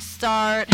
Start.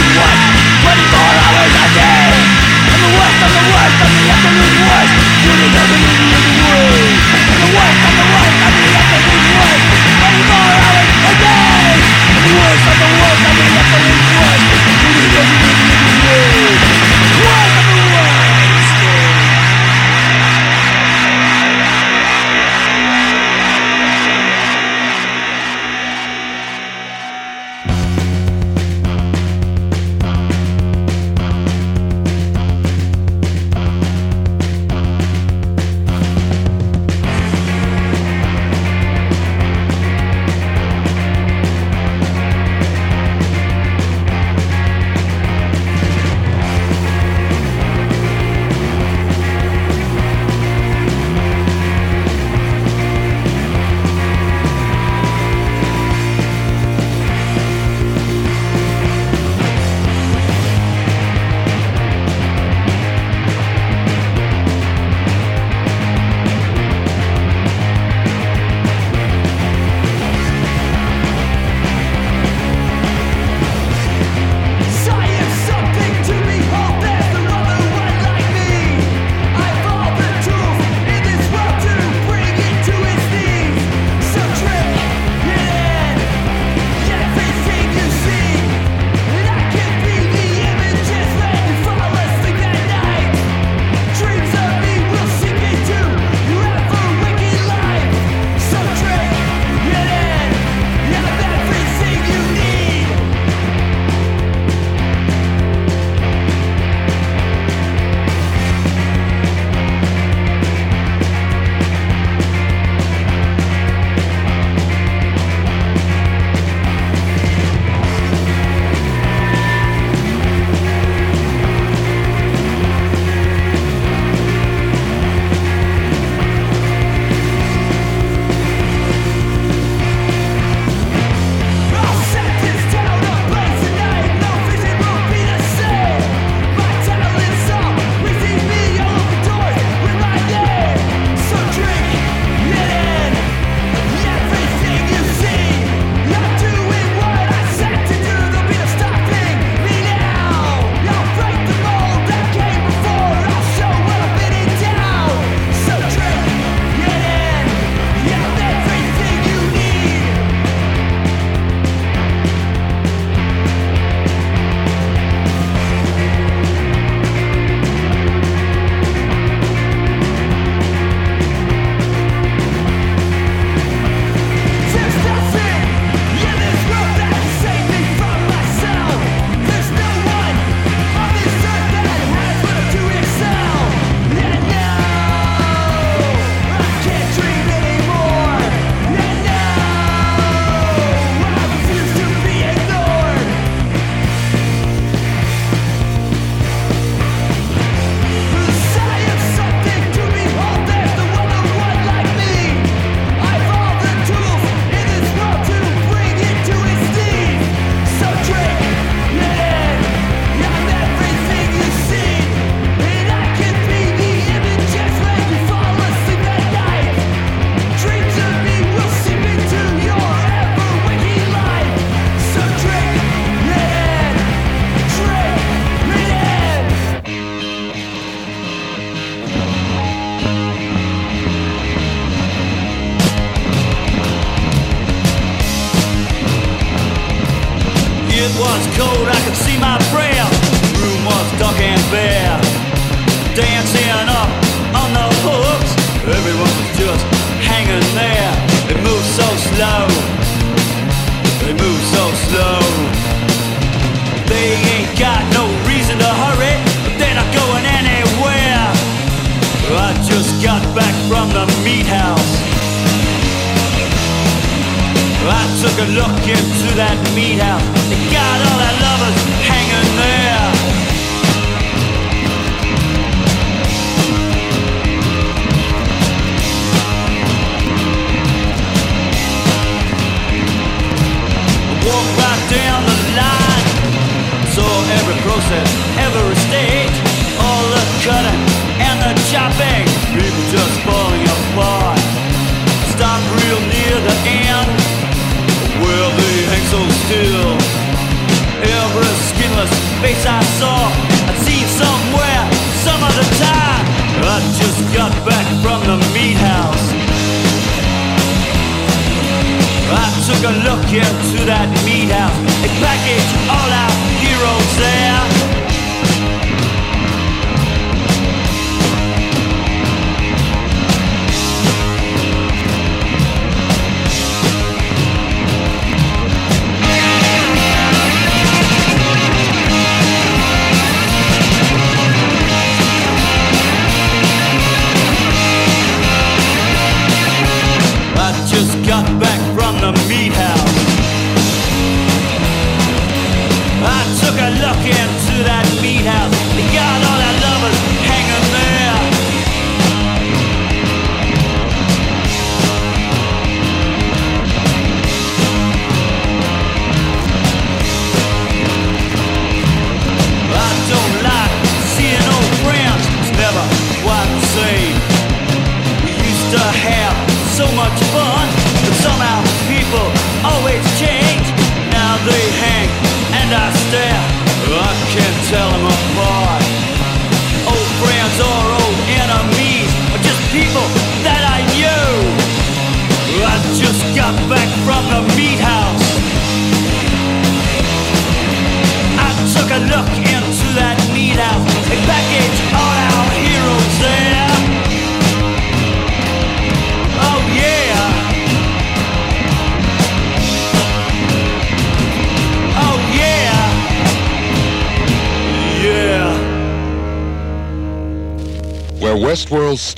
Twenty-four hours a day. I'm the worst, I'm the worst, I'm the absolute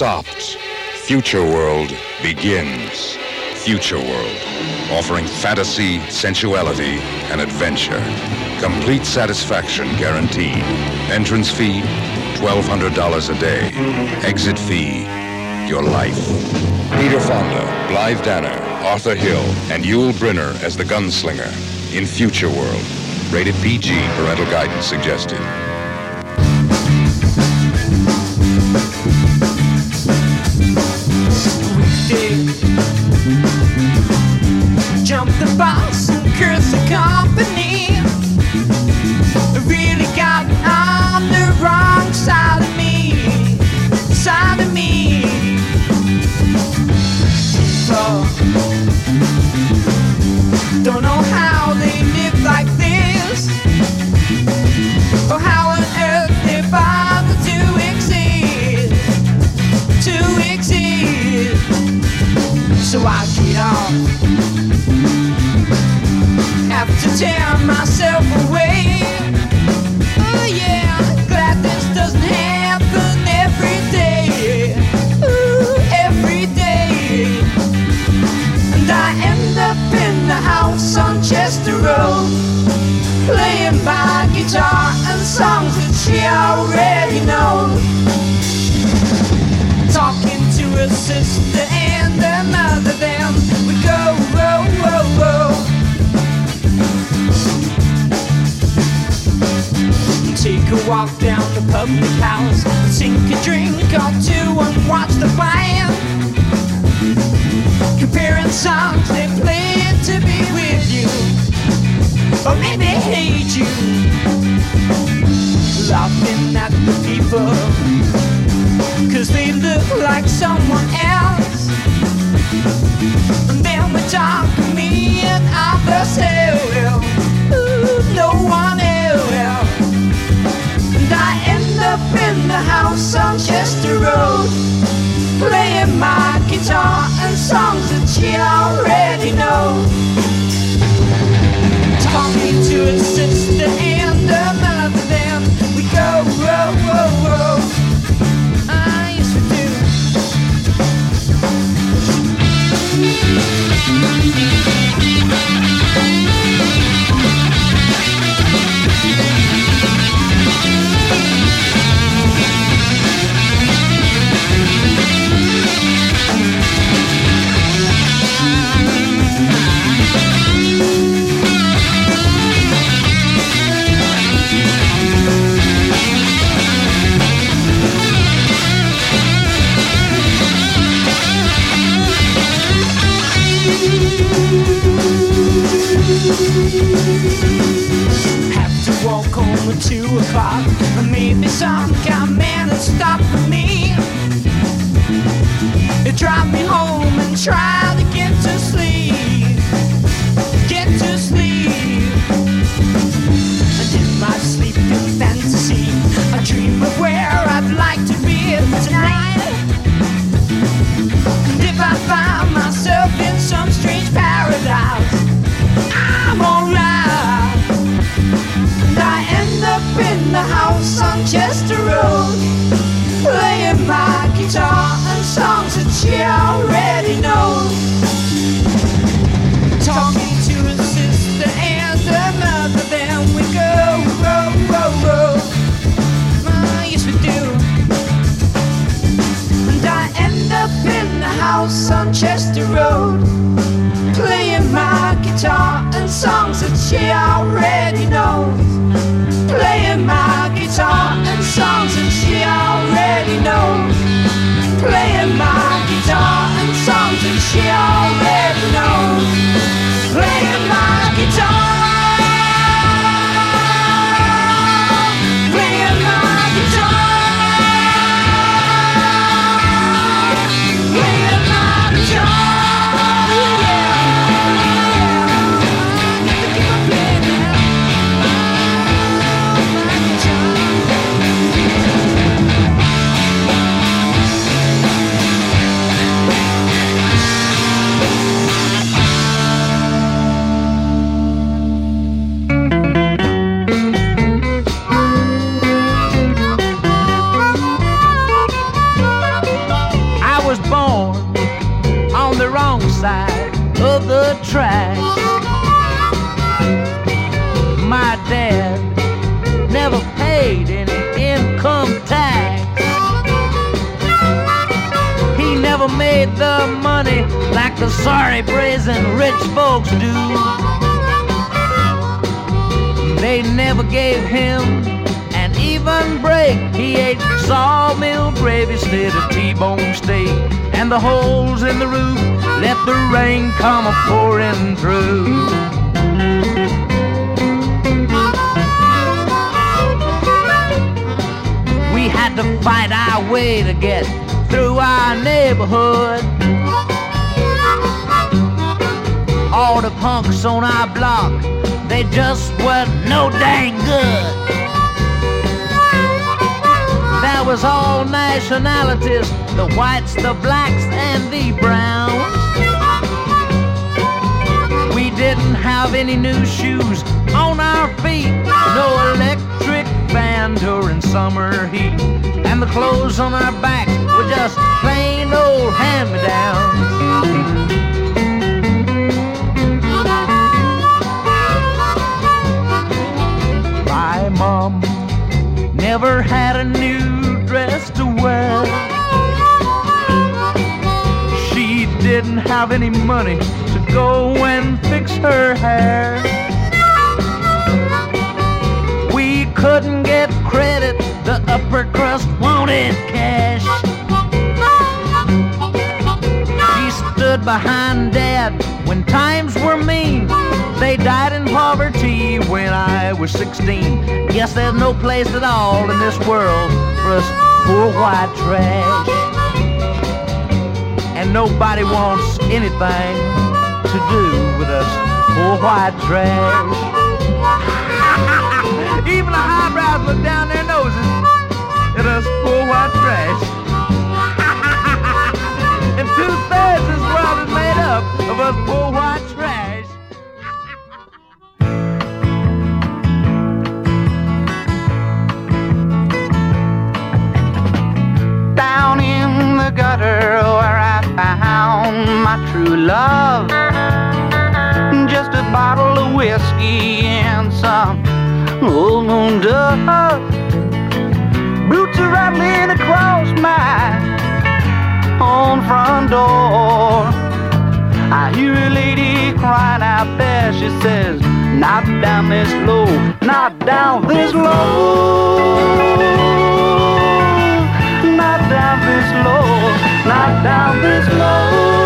stopped, Future World begins. Future World, offering fantasy, sensuality, and adventure. Complete satisfaction guaranteed. Entrance fee, $1,200 a day. Exit fee, your life. Peter Fonda, Blythe Danner, Arthur Hill, and Yul Brynner as the gunslinger in Future World. Rated PG, parental guidance suggested. The bus and curse the company. Really got on the wrong side of me, side of me. So, don't know how they live like this, or how on earth they bother to exist, to exist. So I get have to tear myself away. Oh yeah, glad this doesn't happen every day. Every day. And I end up in the house on Chester Road, playing my guitar and songs that she already knows. Talking to her sister A walk down the public house, sink a drink or two and watch the band. Comparing songs they play to be with you, or maybe hate you. Laughing at the people, cause they look like someone else. And then we Have o'clock. Maybe some kind man will stop for me. You drive me home and try to get to sleep. Get to sleep. Chester Road, playing my guitar and songs that she already knows. Talking come a pouring through. We had to fight our way to get through our neighborhood. All the punks on our block, they just were no dang good. There was all nationalities, the whites, the blacks, and the browns. Didn't have any new shoes on our feet, no electric fan during summer heat, and the clothes on our backs were just plain old hand-me-downs. My mom never had a new dress to wear. She didn't have any money go and fix her hair. We couldn't get credit, the upper crust wanted cash. She stood behind Dad when times were mean. They died in poverty when I was 16. Guess there's no place at all in this world for us poor white trash. And nobody wants anything to do with us oh, poor white trash. Even the eyebrows look down their noses at us oh, poor white trash. and two thirds this world is made up of us oh, poor white trash. down in the gutter where I found my true love. Whiskey and some old moon dust. Boots are rattling across my own front door. I hear a lady crying out there. She says, Not down this low, not down this low. Not down this low, not down this low.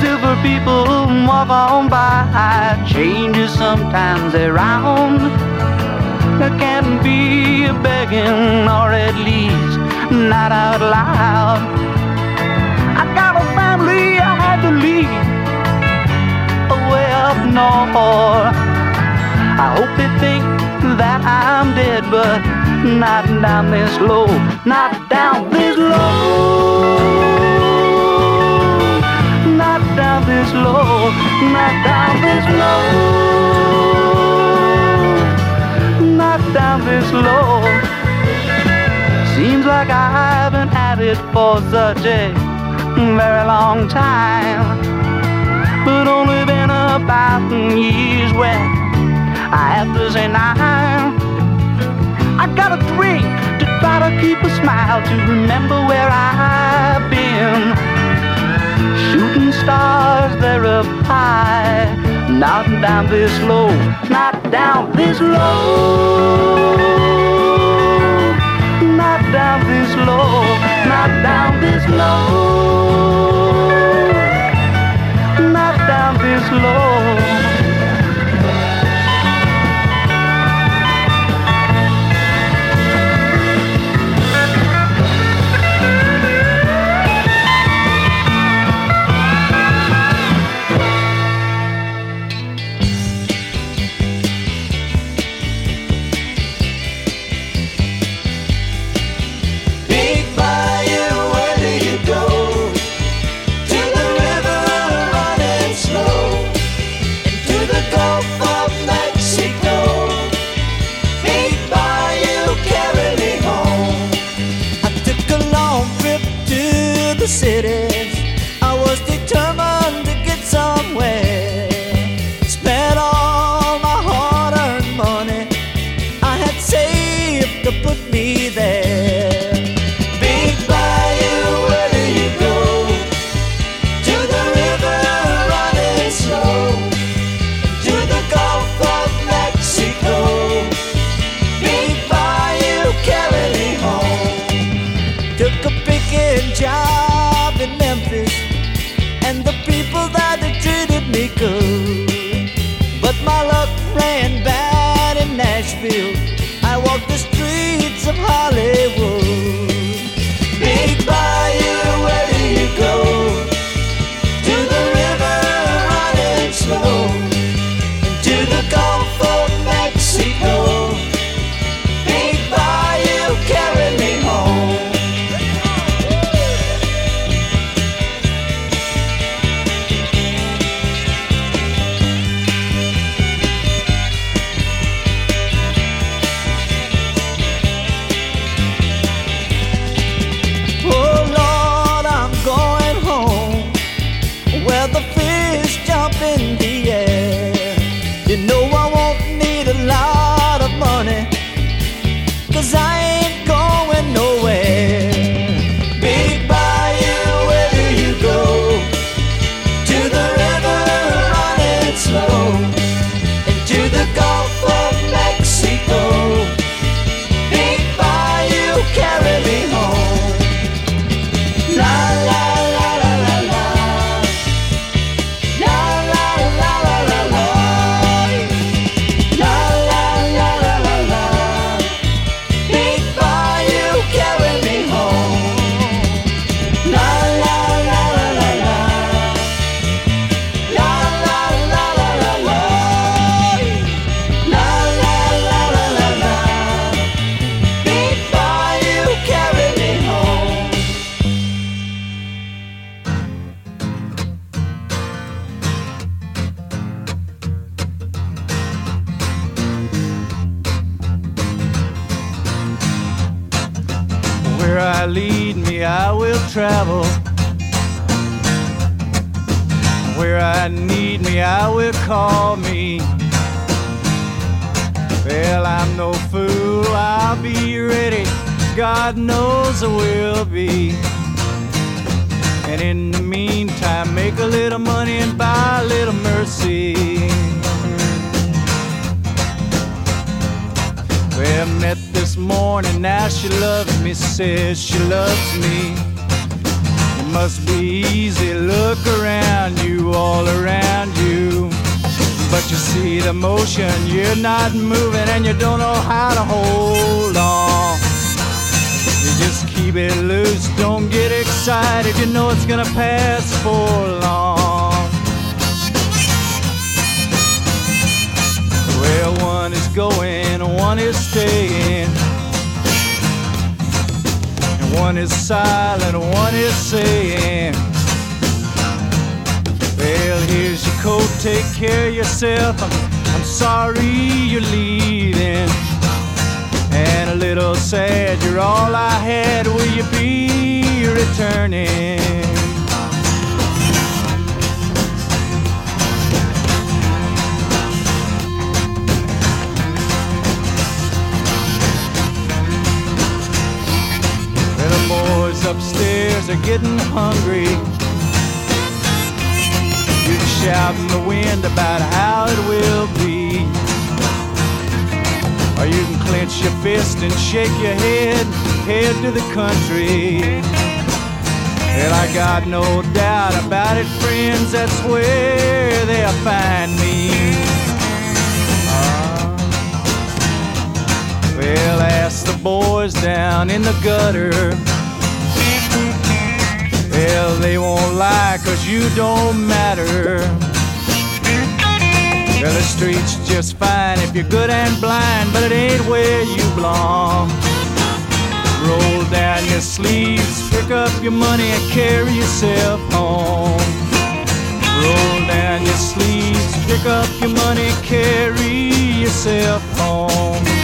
Silver people walk on by, changes sometimes around. There can't be a begging, or at least not out loud. I got a family I had to leave away up north. I hope they think that I'm dead, but not down this low, not down this low. Down this low, not down this low. Not down this low. Seems like I've been at it for such a very long time. But only been a thousand years when I have to say nine. I got a drink to try to keep a smile to remember where I've been. Stars, they're up high. Not down this low, not down this low. In the meantime, make a little money and buy a little mercy. Well, met this morning, now she loves me, says she loves me. It must be easy, look around you, all around you. But you see the motion, you're not moving, and you don't know how to hold on. Just keep it loose, don't get excited, you know it's gonna pass for long. Well, one is going, one is staying. And one is silent, one is saying, Well, here's your coat, take care of yourself. I'm, I'm sorry you're leaving. And a little sad, you're all I had. Will you be returning? The boys upstairs are getting hungry. You shout in the wind about how it will be. Or you can clench your fist and shake your head, head to the country. Well, I got no doubt about it, friends, that's where they'll find me. Ah. Well, ask the boys down in the gutter. Well, they won't lie, cause you don't matter. Street's just fine if you're good and blind, but it ain't where you belong. Roll down your sleeves, pick up your money, and carry yourself home. Roll down your sleeves, pick up your money, carry yourself home.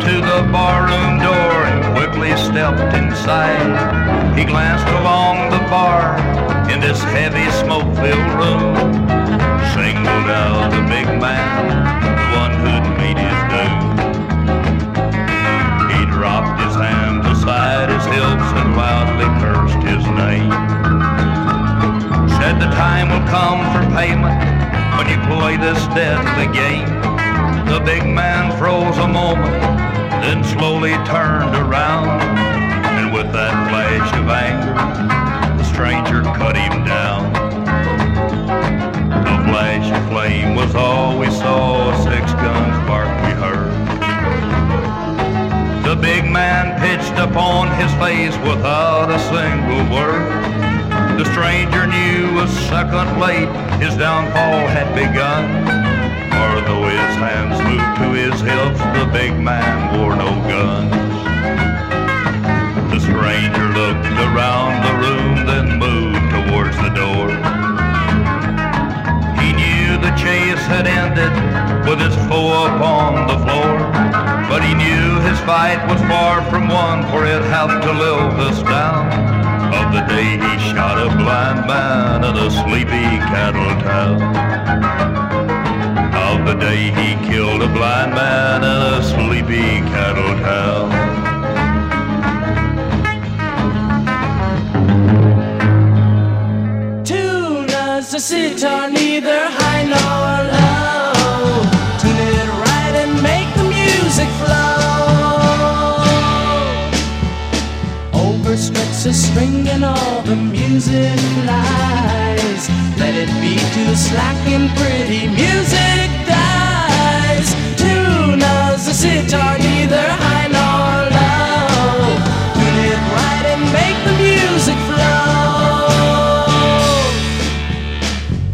To the barroom door and quickly stepped inside. He glanced along the bar in this heavy smoke-filled room, singled out the big man, the one who'd meet his doom. He dropped his hands aside his hips and loudly cursed his name. Said the time will come for payment when you play this deadly game. The big man froze a moment, then slowly turned around. And with that flash of anger, the stranger cut him down. A flash of flame was all we saw, six guns bark we heard. The big man pitched upon his face without a single word. The stranger knew a second late his downfall had begun though his hands moved to his hips, the big man wore no guns. The stranger looked around the room, then moved towards the door. He knew the chase had ended with his foe upon the floor, but he knew his fight was far from won, for it helped to live us down of the day he shot a blind man in a sleepy cattle town. The day he killed a blind man in a sleepy cattle town. Tunas, the sitar, neither high nor low. Tune it right and make the music flow. Overstretch the string and all the music lies. Let it be too slack and pretty music. The sitar, neither high nor low. Tune it right and make the music flow.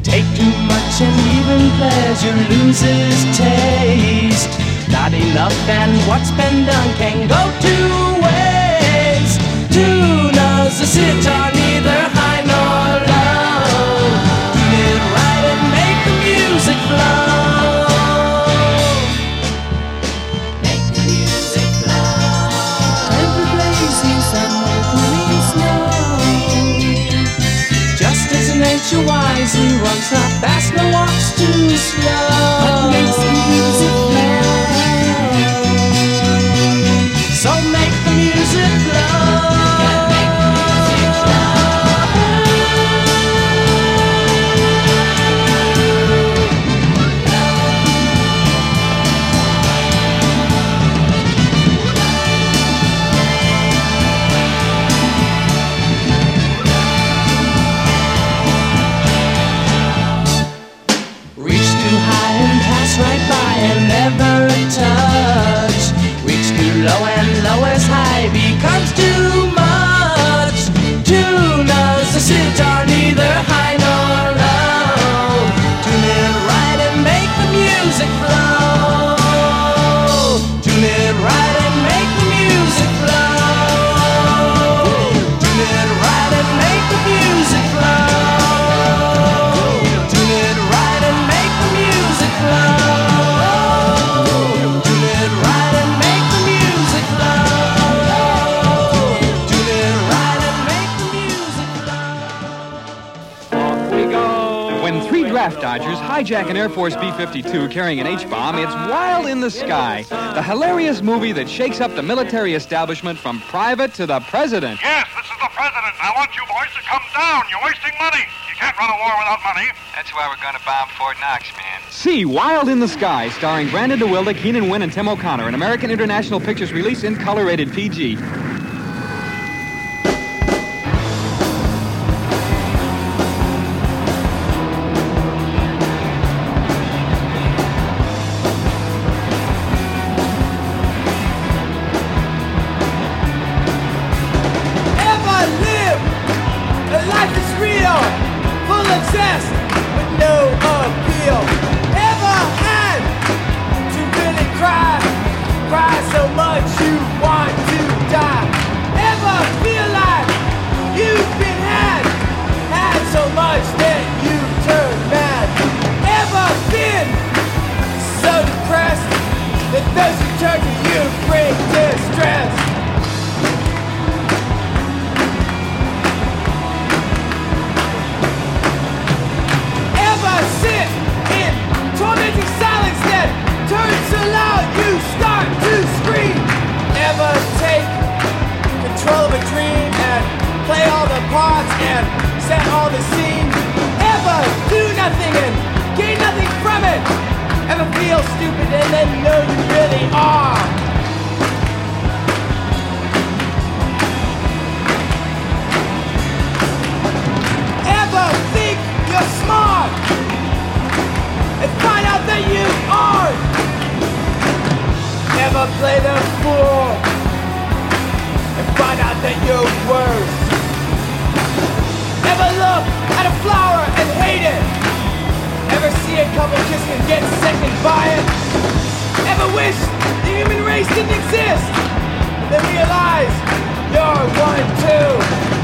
Take too much and even pleasure loses taste. Not enough and what's been done can go to waste. Tunas the sitar, neither high nor low. Tune it right and make the music flow. Wisely runs not fast nor walks too slow. Hijack an Air Force B-52 carrying an H-bomb, it's Wild in the Sky, the hilarious movie that shakes up the military establishment from private to the president. Yes, this is the president. I want you boys to come down. You're wasting money. You can't run a war without money. That's why we're gonna bomb Fort Knox, man. See Wild in the Sky, starring Brandon DeWilde, Keenan Wynn, and Tim O'Connor, an American International Pictures release in color rated PG. And know you really are? Ever think you're smart? and find out that you aren't. Never play the fool and find out that you're worse. Ever see a couple kiss and get second by it? Ever wish the human race didn't exist? Then realize you're one too.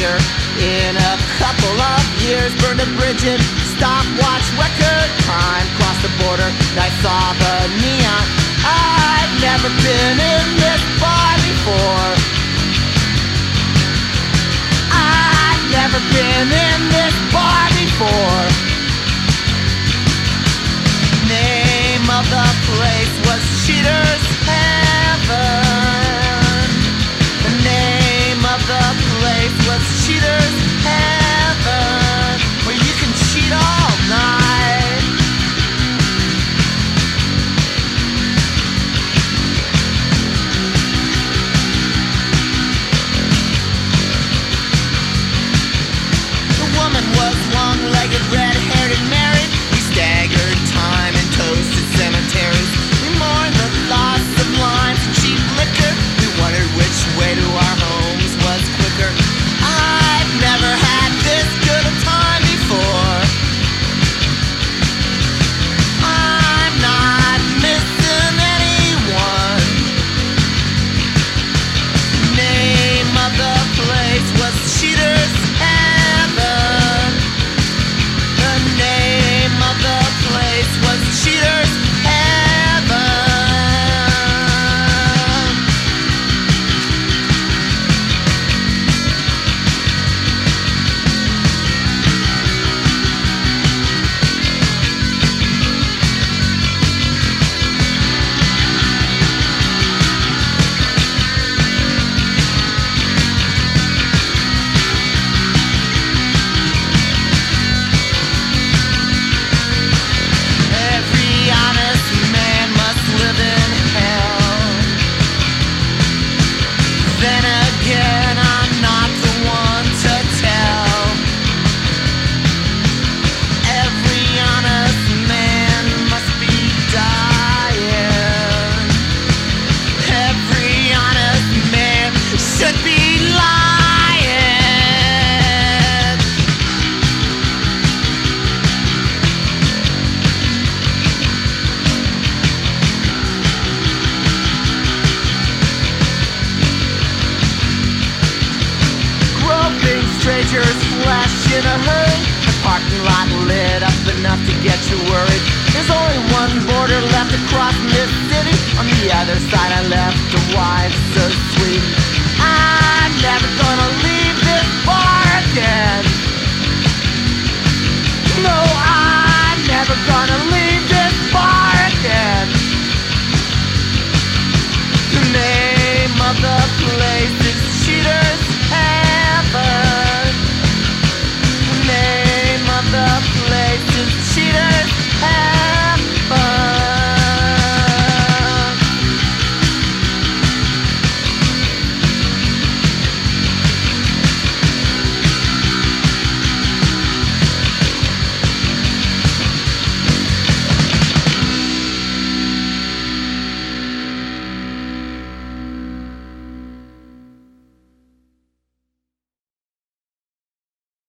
here in a couple of years. Burned a bridge in stopwatch record time. Crossed the border I saw the neon. I'd never been in this bar before. I'd never been in this bar before. Name of the place was Cheaters.